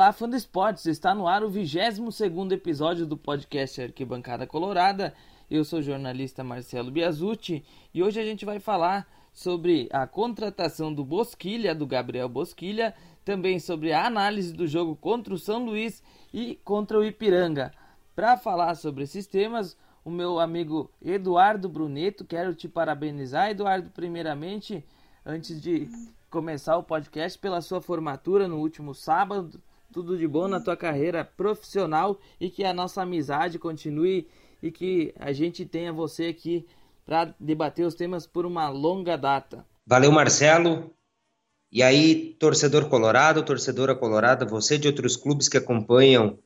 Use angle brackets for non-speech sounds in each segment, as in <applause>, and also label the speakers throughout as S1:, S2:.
S1: Olá, fã do esportes! Está no ar o 22 episódio do podcast Arquibancada Colorada. Eu sou o jornalista Marcelo Biasucci e hoje a gente vai falar sobre a contratação do Bosquilha, do Gabriel Bosquilha, também sobre a análise do jogo contra o São Luís e contra o Ipiranga. Para falar sobre esses temas, o meu amigo Eduardo Bruneto, quero te parabenizar, Eduardo, primeiramente, antes de começar o podcast, pela sua formatura no último sábado tudo de bom na tua carreira profissional e que a nossa amizade continue e que a gente tenha você aqui para debater os temas por uma longa data.
S2: Valeu, Marcelo. E aí, torcedor colorado, torcedora colorada, você de outros clubes que acompanham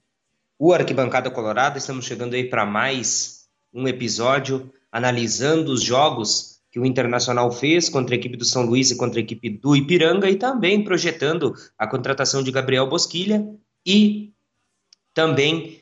S2: o Arquibancada Colorada, estamos chegando aí para mais um episódio analisando os jogos que o Internacional fez contra a equipe do São Luís e contra a equipe do Ipiranga e também projetando a contratação de Gabriel Bosquilha e também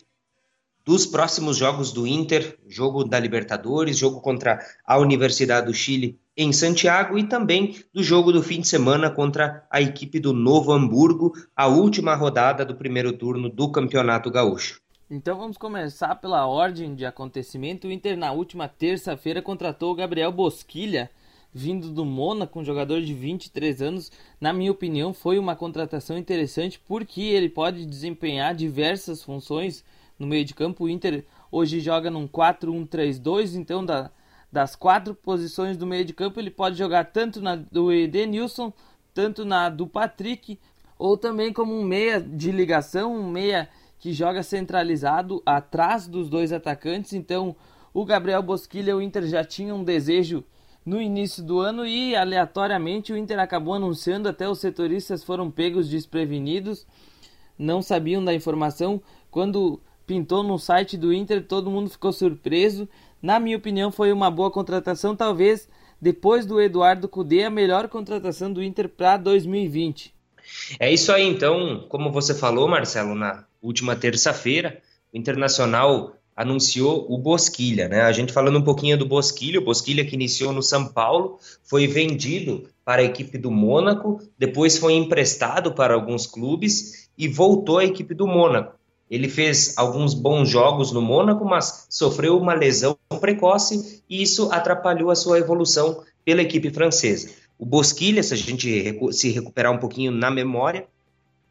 S2: dos próximos jogos do Inter, jogo da Libertadores, jogo contra a Universidade do Chile em Santiago e também do jogo do fim de semana contra a equipe do Novo Hamburgo, a última rodada do primeiro turno do Campeonato Gaúcho.
S1: Então vamos começar pela ordem de acontecimento. O Inter na última terça-feira contratou o Gabriel Bosquilha, vindo do Mônaco, um jogador de 23 anos. Na minha opinião, foi uma contratação interessante porque ele pode desempenhar diversas funções no meio de campo. O Inter hoje joga num 4-1-3-2, então da, das quatro posições do meio de campo ele pode jogar tanto na do Edenilson, tanto na do Patrick, ou também como um meia de ligação, um meia que joga centralizado atrás dos dois atacantes. Então, o Gabriel Bosquilha, o Inter já tinha um desejo no início do ano e aleatoriamente o Inter acabou anunciando, até os setoristas foram pegos desprevenidos, não sabiam da informação. Quando pintou no site do Inter, todo mundo ficou surpreso. Na minha opinião, foi uma boa contratação, talvez depois do Eduardo Cudê, a melhor contratação do Inter para 2020.
S2: É isso aí, então, como você falou, Marcelo, na última terça-feira, o Internacional anunciou o Bosquilha, né? A gente falando um pouquinho do Bosquilha, o Bosquilha que iniciou no São Paulo, foi vendido para a equipe do Mônaco, depois foi emprestado para alguns clubes e voltou à equipe do Mônaco. Ele fez alguns bons jogos no Mônaco, mas sofreu uma lesão precoce e isso atrapalhou a sua evolução pela equipe francesa. O Bosquilha, se a gente se recuperar um pouquinho na memória,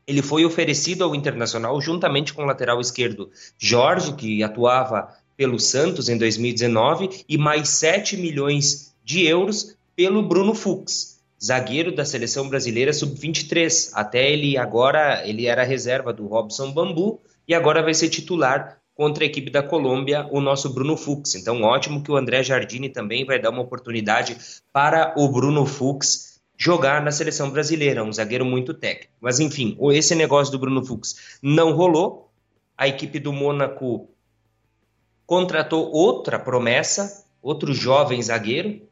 S2: ele foi oferecido ao Internacional juntamente com o lateral esquerdo Jorge, que atuava pelo Santos em 2019, e mais 7 milhões de euros pelo Bruno Fux, zagueiro da seleção brasileira sub-23. Até ele agora ele era reserva do Robson Bambu e agora vai ser titular contra a equipe da Colômbia, o nosso Bruno Fux. Então, ótimo que o André Jardine também vai dar uma oportunidade para o Bruno Fux jogar na seleção brasileira, um zagueiro muito técnico. Mas enfim, esse negócio do Bruno Fux não rolou. A equipe do Mônaco contratou outra promessa, outro jovem zagueiro,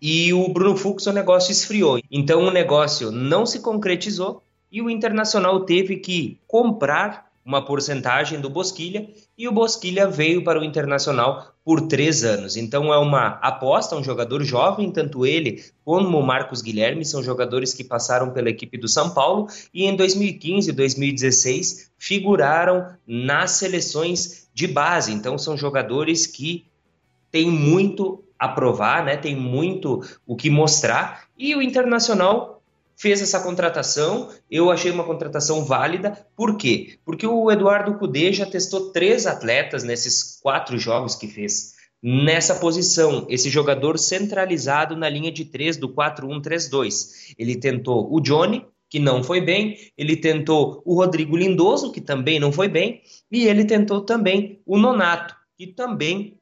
S2: e o Bruno Fux o negócio esfriou. Então o negócio não se concretizou e o Internacional teve que comprar uma porcentagem do Bosquilha e o Bosquilha veio para o Internacional por três anos. Então é uma aposta, um jogador jovem, tanto ele como o Marcos Guilherme são jogadores que passaram pela equipe do São Paulo e em 2015 e 2016 figuraram nas seleções de base. Então são jogadores que têm muito a provar, né? Tem muito o que mostrar e o Internacional fez essa contratação, eu achei uma contratação válida, por quê? Porque o Eduardo Cudê já testou três atletas nesses quatro jogos que fez. Nessa posição, esse jogador centralizado na linha de três do 4-1-3-2. Ele tentou o Johnny, que não foi bem, ele tentou o Rodrigo Lindoso, que também não foi bem, e ele tentou também o Nonato, que também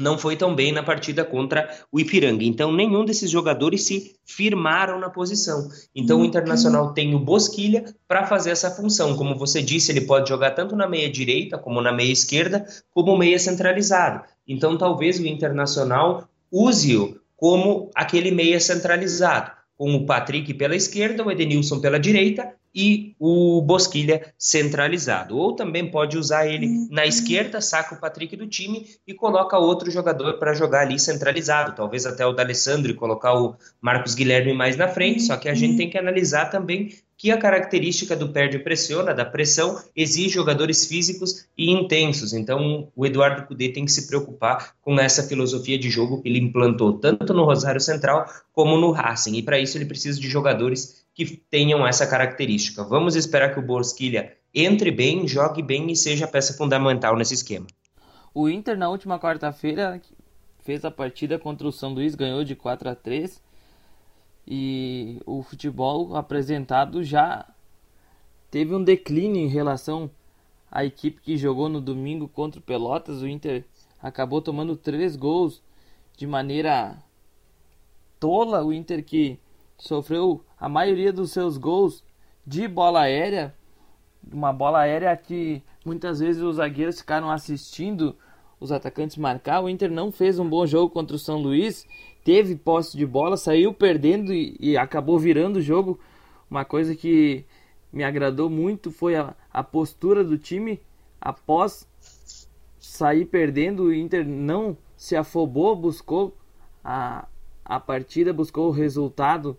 S2: não foi tão bem na partida contra o Ipiranga. Então, nenhum desses jogadores se firmaram na posição. Então, o Internacional tem o Bosquilha para fazer essa função. Como você disse, ele pode jogar tanto na meia direita, como na meia esquerda, como meia centralizado. Então, talvez o Internacional use-o como aquele meia centralizado, com o Patrick pela esquerda, o Edenilson pela direita e o Bosquilha centralizado. Ou também pode usar ele na esquerda, saca o Patrick do time e coloca outro jogador para jogar ali centralizado. Talvez até o D'Alessandro e colocar o Marcos Guilherme mais na frente. Só que a gente tem que analisar também que a característica do perde pressiona, da pressão, exige jogadores físicos e intensos. Então, o Eduardo Cudê tem que se preocupar com essa filosofia de jogo que ele implantou tanto no Rosário Central como no Racing. E para isso ele precisa de jogadores que tenham essa característica. Vamos esperar que o Bosquilha entre bem, jogue bem e seja peça fundamental nesse esquema.
S1: O Inter na última quarta-feira fez a partida contra o São Luís, ganhou de 4 a 3 e o futebol apresentado já teve um declínio em relação à equipe que jogou no domingo contra o Pelotas. O Inter acabou tomando três gols de maneira tola. O Inter que sofreu a maioria dos seus gols de bola aérea, uma bola aérea que muitas vezes os zagueiros ficaram assistindo os atacantes marcar. O Inter não fez um bom jogo contra o São Luís teve posse de bola, saiu perdendo e, e acabou virando o jogo. Uma coisa que me agradou muito foi a, a postura do time após sair perdendo. O Inter não se afobou, buscou a, a partida, buscou o resultado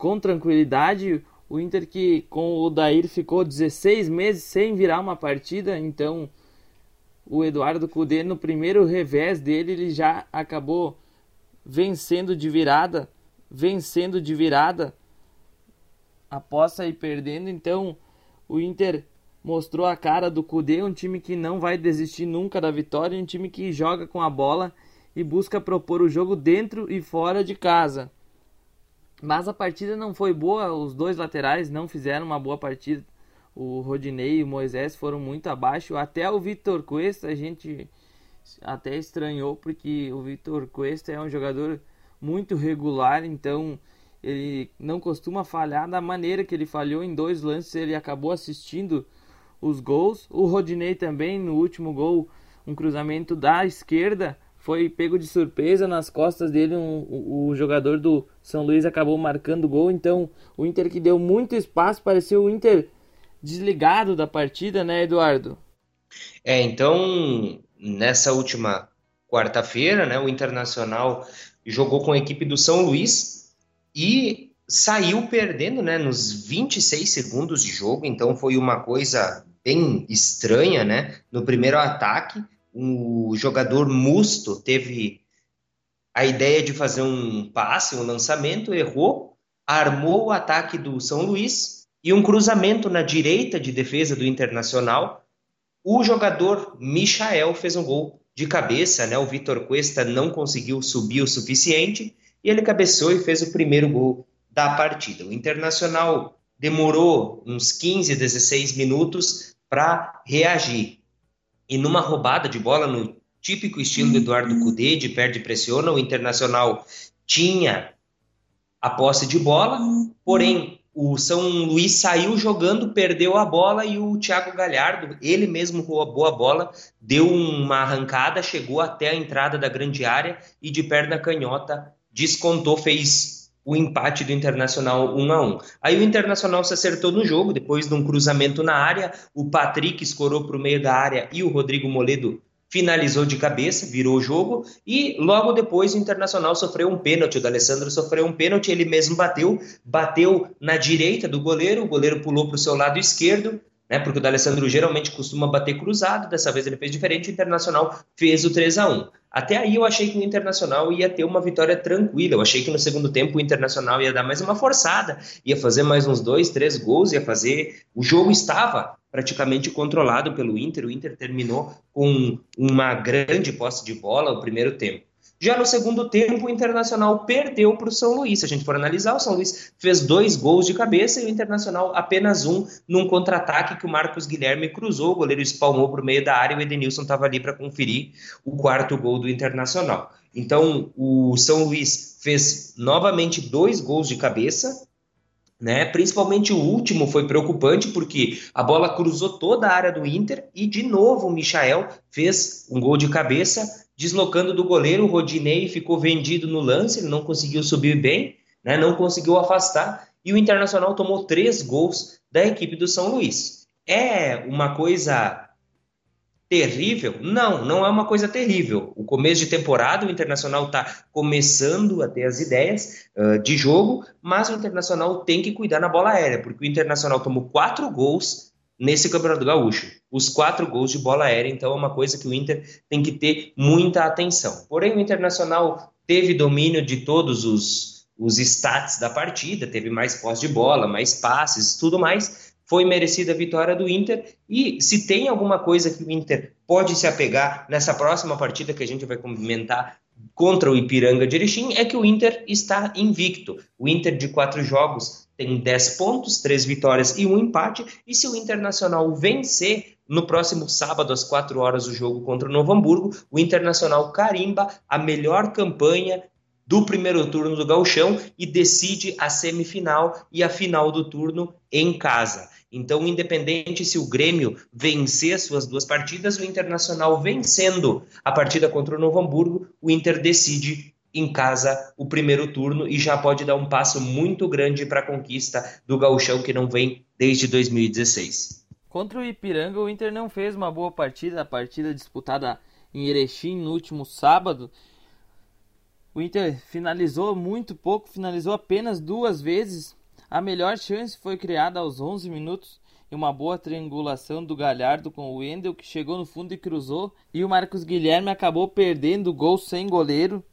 S1: com tranquilidade. O Inter que com o Dair ficou 16 meses sem virar uma partida, então o Eduardo Cudê no primeiro revés dele ele já acabou vencendo de virada, vencendo de virada após sair perdendo. Então, o Inter mostrou a cara do Cudê, um time que não vai desistir nunca da vitória, um time que joga com a bola e busca propor o jogo dentro e fora de casa. Mas a partida não foi boa, os dois laterais não fizeram uma boa partida. O Rodinei e o Moisés foram muito abaixo, até o Vitor Cuesta, a gente até estranhou porque o Vitor Cuesta é um jogador muito regular, então ele não costuma falhar da maneira que ele falhou em dois lances, ele acabou assistindo os gols. O Rodinei também no último gol, um cruzamento da esquerda, foi pego de surpresa nas costas dele, um, o, o jogador do São Luís acabou marcando o gol, então o Inter que deu muito espaço, pareceu o Inter desligado da partida, né, Eduardo?
S2: É, então nessa última quarta-feira, né, o Internacional jogou com a equipe do São Luís e saiu perdendo né, nos 26 segundos de jogo, então foi uma coisa bem estranha, né? No primeiro ataque, o jogador Musto teve a ideia de fazer um passe, um lançamento, errou, armou o ataque do São Luís e um cruzamento na direita de defesa do Internacional o jogador Michael fez um gol de cabeça, né? O Vitor Cuesta não conseguiu subir o suficiente e ele cabeceou e fez o primeiro gol da partida. O Internacional demorou uns 15, 16 minutos para reagir. E numa roubada de bola no típico estilo do Eduardo Cudê, de perde e pressiona, o Internacional tinha a posse de bola, porém o São Luís saiu jogando, perdeu a bola e o Thiago Galhardo, ele mesmo roubou a bola, deu uma arrancada, chegou até a entrada da grande área e de perna canhota descontou, fez o empate do Internacional 1 a 1. Aí o Internacional se acertou no jogo, depois de um cruzamento na área, o Patrick escorou para o meio da área e o Rodrigo Moledo finalizou de cabeça, virou o jogo e logo depois o Internacional sofreu um pênalti, o D'Alessandro sofreu um pênalti, ele mesmo bateu, bateu na direita do goleiro, o goleiro pulou para o seu lado esquerdo, né, porque o D'Alessandro geralmente costuma bater cruzado, dessa vez ele fez diferente, o Internacional fez o 3 a 1 Até aí eu achei que o Internacional ia ter uma vitória tranquila, eu achei que no segundo tempo o Internacional ia dar mais uma forçada, ia fazer mais uns dois, três gols, ia fazer... O jogo estava praticamente controlado pelo Inter, o Inter terminou com uma grande posse de bola o primeiro tempo. Já no segundo tempo, o Internacional perdeu para o São Luís. Se a gente for analisar, o São Luís fez dois gols de cabeça e o Internacional apenas um num contra-ataque que o Marcos Guilherme cruzou, o goleiro espalmou para o meio da área e o Edenilson estava ali para conferir o quarto gol do Internacional. Então, o São Luís fez novamente dois gols de cabeça, né? Principalmente o último foi preocupante porque a bola cruzou toda a área do Inter e de novo o Michael fez um gol de cabeça deslocando do goleiro, o Rodinei ficou vendido no lance, ele não conseguiu subir bem, né, não conseguiu afastar, e o Internacional tomou três gols da equipe do São Luís. É uma coisa terrível? Não, não é uma coisa terrível. O começo de temporada, o Internacional está começando a ter as ideias uh, de jogo, mas o Internacional tem que cuidar na bola aérea, porque o Internacional tomou quatro gols nesse Campeonato Gaúcho. Os quatro gols de bola aérea, então é uma coisa que o Inter tem que ter muita atenção. Porém, o Internacional teve domínio de todos os, os stats da partida, teve mais posse de bola, mais passes, tudo mais, foi merecida a vitória do Inter. E se tem alguma coisa que o Inter pode se apegar nessa próxima partida que a gente vai comentar contra o Ipiranga de Erechim, é que o Inter está invicto. O Inter de quatro jogos tem 10 pontos, três vitórias e um empate. E se o Internacional vencer no próximo sábado, às 4 horas, o jogo contra o Novo Hamburgo, o Internacional carimba a melhor campanha do primeiro turno do Gauchão e decide a semifinal e a final do turno em casa. Então, independente se o Grêmio vencer as suas duas partidas, o Internacional vencendo a partida contra o Novo Hamburgo, o Inter decide em casa o primeiro turno e já pode dar um passo muito grande para a conquista do gauchão que não vem desde 2016.
S1: Contra o Ipiranga, o Inter não fez uma boa partida, a partida disputada em Erechim no último sábado. O Inter finalizou muito pouco, finalizou apenas duas vezes, a melhor chance foi criada aos 11 minutos e uma boa triangulação do Galhardo com o Wendel que chegou no fundo e cruzou e o Marcos Guilherme acabou perdendo o gol sem goleiro.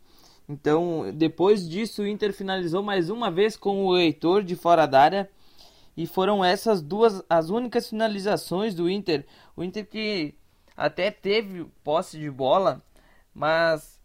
S1: Então, depois disso, o Inter finalizou mais uma vez com o Heitor de fora da área e foram essas duas as únicas finalizações do Inter. O Inter que até teve posse de bola, mas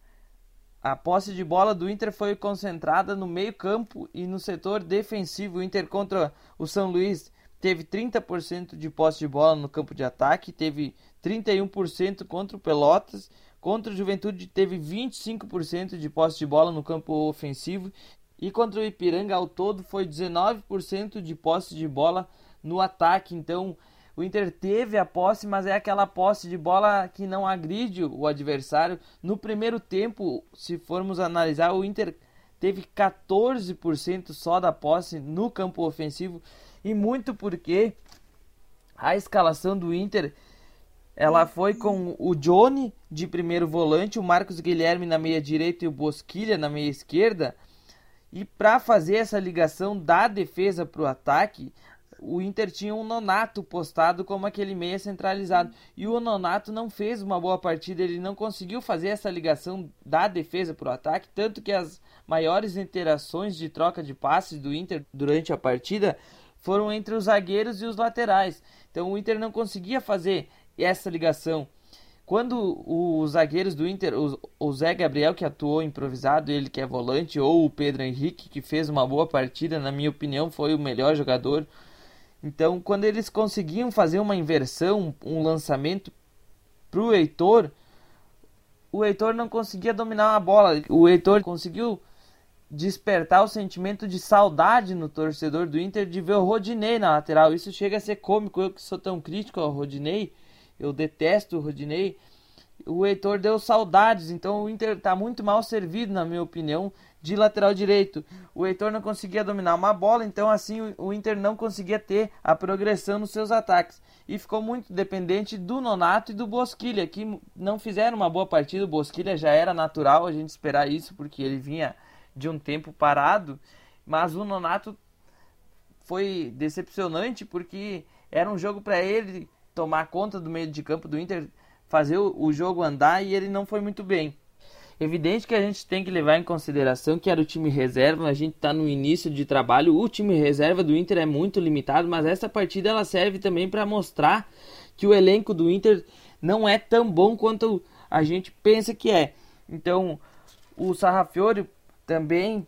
S1: a posse de bola do Inter foi concentrada no meio-campo e no setor defensivo. O Inter contra o São Luís teve 30% de posse de bola no campo de ataque, teve 31% contra o Pelotas, contra o Juventude teve 25% de posse de bola no campo ofensivo e contra o Ipiranga ao todo foi 19% de posse de bola no ataque. Então, o Inter teve a posse, mas é aquela posse de bola que não agride o adversário. No primeiro tempo, se formos analisar, o Inter teve 14% só da posse no campo ofensivo e muito porque a escalação do Inter ela foi com o Johnny de primeiro volante, o Marcos Guilherme na meia direita e o Bosquilha na meia esquerda. E para fazer essa ligação da defesa para o ataque, o Inter tinha um Nonato postado como aquele meia centralizado. E o Nonato não fez uma boa partida, ele não conseguiu fazer essa ligação da defesa para o ataque, tanto que as maiores interações de troca de passes do Inter durante a partida foram entre os zagueiros e os laterais. Então o Inter não conseguia fazer essa ligação. Quando os zagueiros do Inter, o, Zé Gabriel que atuou improvisado, ele que é volante, ou o Pedro Henrique que fez uma boa partida, na minha opinião, foi o melhor jogador então, quando eles conseguiam fazer uma inversão, um lançamento para o Heitor, o Heitor não conseguia dominar a bola. O Heitor conseguiu despertar o sentimento de saudade no torcedor do Inter de ver o Rodinei na lateral. Isso chega a ser cômico. Eu que sou tão crítico ao Rodinei, eu detesto o Rodinei. O Heitor deu saudades, então o Inter está muito mal servido, na minha opinião, de lateral direito. O Heitor não conseguia dominar uma bola, então assim o Inter não conseguia ter a progressão nos seus ataques. E ficou muito dependente do Nonato e do Bosquilha, que não fizeram uma boa partida. O Bosquilha já era natural a gente esperar isso, porque ele vinha de um tempo parado. Mas o Nonato foi decepcionante, porque era um jogo para ele tomar conta do meio de campo do Inter, fazer o jogo andar e ele não foi muito bem. Evidente que a gente tem que levar em consideração que era o time reserva, a gente está no início de trabalho, o time reserva do Inter é muito limitado, mas essa partida ela serve também para mostrar que o elenco do Inter não é tão bom quanto a gente pensa que é. Então, o Sarrafiore também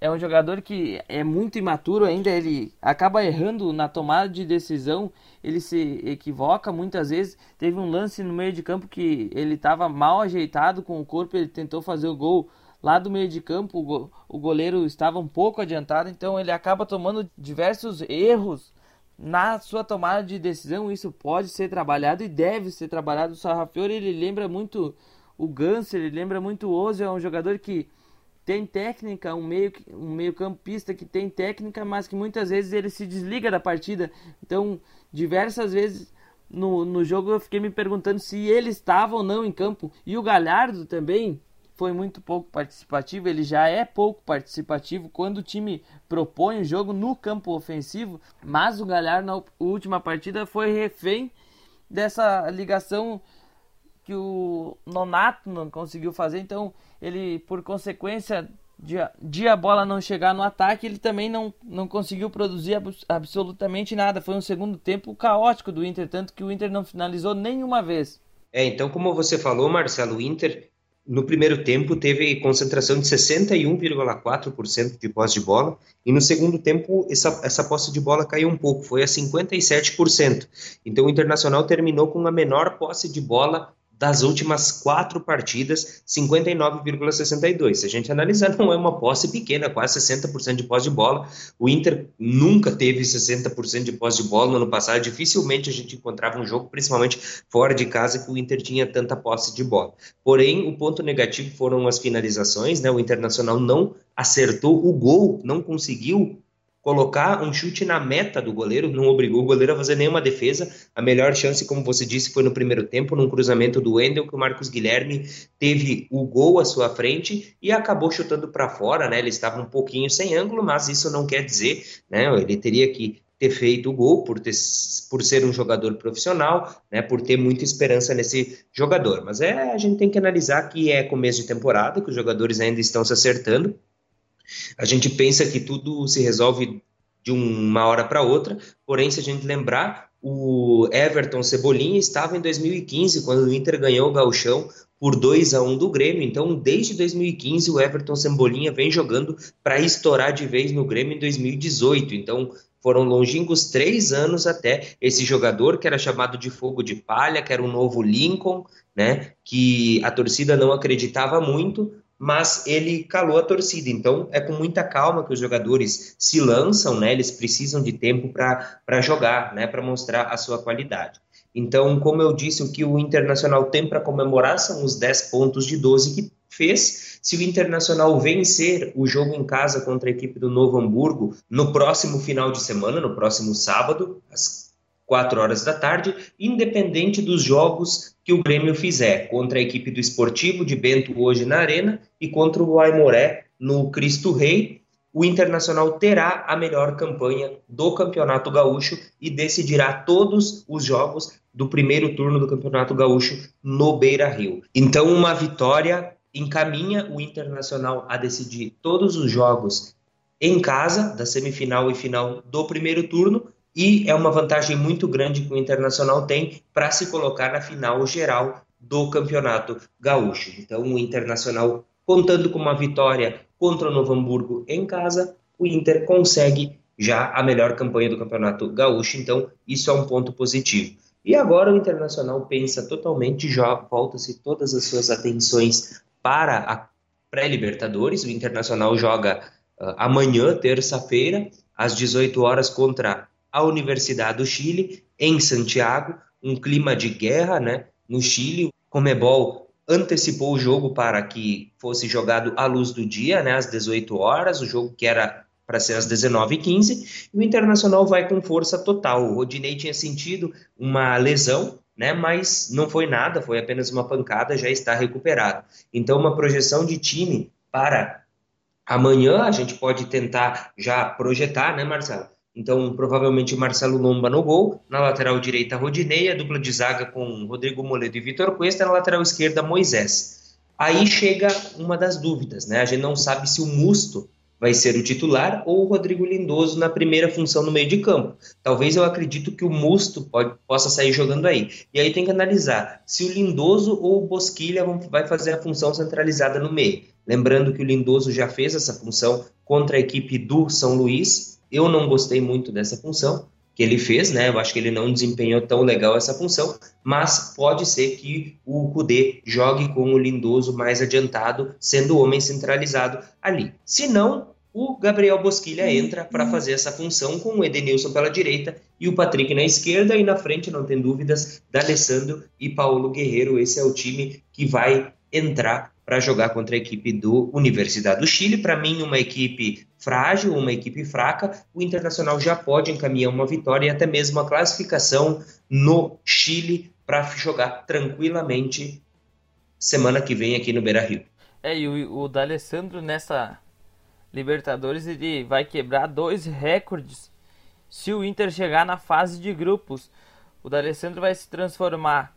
S1: é um jogador que é muito imaturo ainda, ele acaba errando na tomada de decisão, ele se equivoca muitas vezes. Teve um lance no meio de campo que ele estava mal ajeitado com o corpo, ele tentou fazer o gol lá do meio de campo, o goleiro estava um pouco adiantado, então ele acaba tomando diversos erros na sua tomada de decisão. Isso pode ser trabalhado e deve ser trabalhado. O Sarrafiore ele lembra muito o Ganso, ele lembra muito o Ozio, é um jogador que tem técnica, um meio, um meio campista que tem técnica, mas que muitas vezes ele se desliga da partida. Então, diversas vezes no, no jogo eu fiquei me perguntando se ele estava ou não em campo. E o Galhardo também foi muito pouco participativo, ele já é pouco participativo quando o time propõe o jogo no campo ofensivo, mas o Galhardo na última partida foi refém dessa ligação que o Nonato não conseguiu fazer, então ele, por consequência de, de a bola não chegar no ataque, ele também não, não conseguiu produzir abs absolutamente nada. Foi um segundo tempo caótico do Inter, tanto que o Inter não finalizou nenhuma vez.
S2: É, então, como você falou, Marcelo, o Inter no primeiro tempo teve concentração de 61,4% de posse de bola e no segundo tempo essa, essa posse de bola caiu um pouco, foi a 57%. Então o Internacional terminou com a menor posse de bola das últimas quatro partidas, 59,62. Se a gente analisar, <laughs> não é uma posse pequena, quase 60% de posse de bola. O Inter nunca teve 60% de posse de bola no ano passado. Dificilmente a gente encontrava um jogo, principalmente fora de casa, que o Inter tinha tanta posse de bola. Porém, o ponto negativo foram as finalizações, né? O Internacional não acertou o gol, não conseguiu colocar um chute na meta do goleiro, não obrigou o goleiro a fazer nenhuma defesa. A melhor chance, como você disse, foi no primeiro tempo, num cruzamento do Wendel, que o Marcos Guilherme teve o gol à sua frente e acabou chutando para fora, né? Ele estava um pouquinho sem ângulo, mas isso não quer dizer, né? Ele teria que ter feito o gol por, ter, por ser um jogador profissional, né, por ter muita esperança nesse jogador. Mas é, a gente tem que analisar que é começo de temporada, que os jogadores ainda estão se acertando, a gente pensa que tudo se resolve de uma hora para outra, porém, se a gente lembrar, o Everton Cebolinha estava em 2015, quando o Inter ganhou o Gauchão por 2 a 1 do Grêmio. Então, desde 2015, o Everton Cebolinha vem jogando para estourar de vez no Grêmio em 2018. Então, foram longínquos três anos até esse jogador que era chamado de fogo de palha, que era um novo Lincoln, né? Que a torcida não acreditava muito, mas ele calou a torcida. Então é com muita calma que os jogadores se lançam, né? Eles precisam de tempo para jogar, né? Para mostrar a sua qualidade. Então, como eu disse, o que o Internacional tem para comemorar são os 10 pontos de 12 que fez. Se o Internacional vencer o jogo em casa contra a equipe do Novo Hamburgo no próximo final de semana, no próximo sábado, às 4 horas da tarde, independente dos jogos que o Grêmio fizer contra a equipe do Esportivo de Bento hoje na Arena e contra o Aimoré no Cristo Rei. O Internacional terá a melhor campanha do Campeonato Gaúcho e decidirá todos os jogos do primeiro turno do Campeonato Gaúcho no Beira Rio. Então, uma vitória encaminha o Internacional a decidir todos os jogos em casa, da semifinal e final do primeiro turno, e é uma vantagem muito grande que o Internacional tem para se colocar na final geral do Campeonato Gaúcho. Então, o Internacional, contando com uma vitória contra o Novo Hamburgo em casa, o Inter consegue já a melhor campanha do Campeonato Gaúcho, então isso é um ponto positivo. E agora o Internacional pensa totalmente, já volta-se todas as suas atenções para a pré-Libertadores. O Internacional joga uh, amanhã, terça-feira, às 18 horas contra a Universidade do Chile, em Santiago, um clima de guerra né, no Chile. Comebol antecipou o jogo para que fosse jogado à luz do dia, né, às 18 horas, o jogo que era para ser às 19h15, e o Internacional vai com força total. O Rodinei tinha sentido uma lesão, né, mas não foi nada, foi apenas uma pancada, já está recuperado. Então, uma projeção de time para amanhã, a gente pode tentar já projetar, né, Marcelo? Então, provavelmente Marcelo Lomba no gol, na lateral direita Rodinei, a dupla de zaga com Rodrigo Moledo e Vitor Cuesta, na lateral esquerda Moisés. Aí chega uma das dúvidas, né? A gente não sabe se o Musto vai ser o titular ou o Rodrigo Lindoso na primeira função no meio de campo. Talvez eu acredito que o Musto pode, possa sair jogando aí. E aí tem que analisar se o Lindoso ou o Bosquilha vão, vai fazer a função centralizada no meio. Lembrando que o Lindoso já fez essa função contra a equipe do São Luís, eu não gostei muito dessa função que ele fez, né? Eu acho que ele não desempenhou tão legal essa função, mas pode ser que o Kudê jogue com o Lindoso mais adiantado, sendo o homem centralizado ali. Se não, o Gabriel Bosquilha entra para fazer essa função com o Edenilson pela direita e o Patrick na esquerda e na frente, não tem dúvidas, D'Alessandro e Paulo Guerreiro. Esse é o time que vai entrar para jogar contra a equipe do Universidade do Chile. Para mim, uma equipe frágil, uma equipe fraca, o Internacional já pode encaminhar uma vitória e até mesmo a classificação no Chile para jogar tranquilamente semana que vem aqui no Beira Rio.
S1: É, e o, o D'Alessandro nessa Libertadores ele vai quebrar dois recordes se o Inter chegar na fase de grupos. O D'Alessandro vai se transformar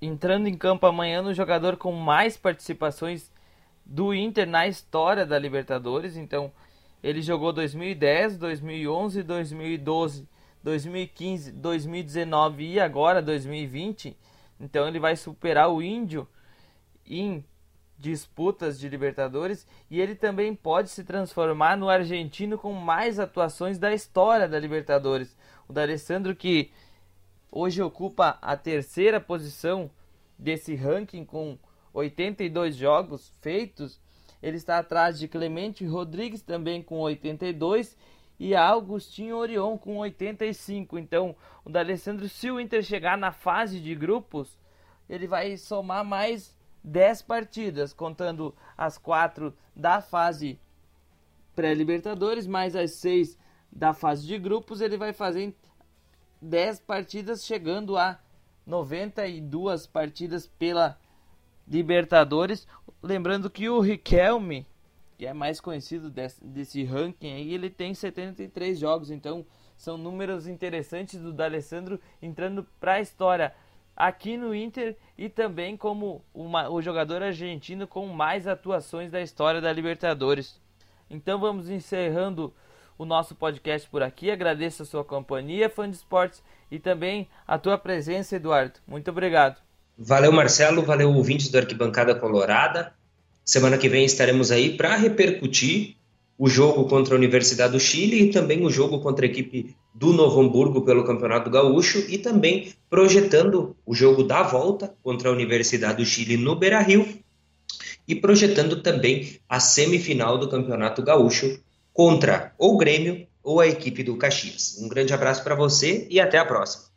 S1: entrando em campo amanhã no jogador com mais participações do Inter na história da Libertadores. Então, ele jogou 2010, 2011, 2012, 2015, 2019 e agora 2020. Então, ele vai superar o Índio em disputas de Libertadores e ele também pode se transformar no argentino com mais atuações da história da Libertadores. O D'Alessandro que hoje ocupa a terceira posição desse ranking com 82 jogos feitos. Ele está atrás de Clemente Rodrigues também com 82 e Augustinho Orion com 85. Então, o D'Alessandro, se o Inter chegar na fase de grupos, ele vai somar mais 10 partidas, contando as quatro da fase pré-Libertadores, mais as seis da fase de grupos, ele vai fazer 10 partidas, chegando a 92 partidas pela Libertadores. Lembrando que o Riquelme, que é mais conhecido desse, desse ranking aí, ele tem 73 jogos, então são números interessantes do D'Alessandro entrando para a história aqui no Inter e também como uma, o jogador argentino com mais atuações da história da Libertadores. Então vamos encerrando o nosso podcast por aqui. Agradeço a sua companhia, fã de esportes, e também a tua presença, Eduardo. Muito obrigado.
S2: Valeu, Marcelo. Valeu, ouvintes do Arquibancada Colorada. Semana que vem estaremos aí para repercutir o jogo contra a Universidade do Chile e também o jogo contra a equipe do Novo Hamburgo pelo Campeonato Gaúcho e também projetando o jogo da volta contra a Universidade do Chile no Beira-Rio e projetando também a semifinal do Campeonato Gaúcho contra ou Grêmio ou a equipe do Caxias. Um grande abraço para você e até a próxima.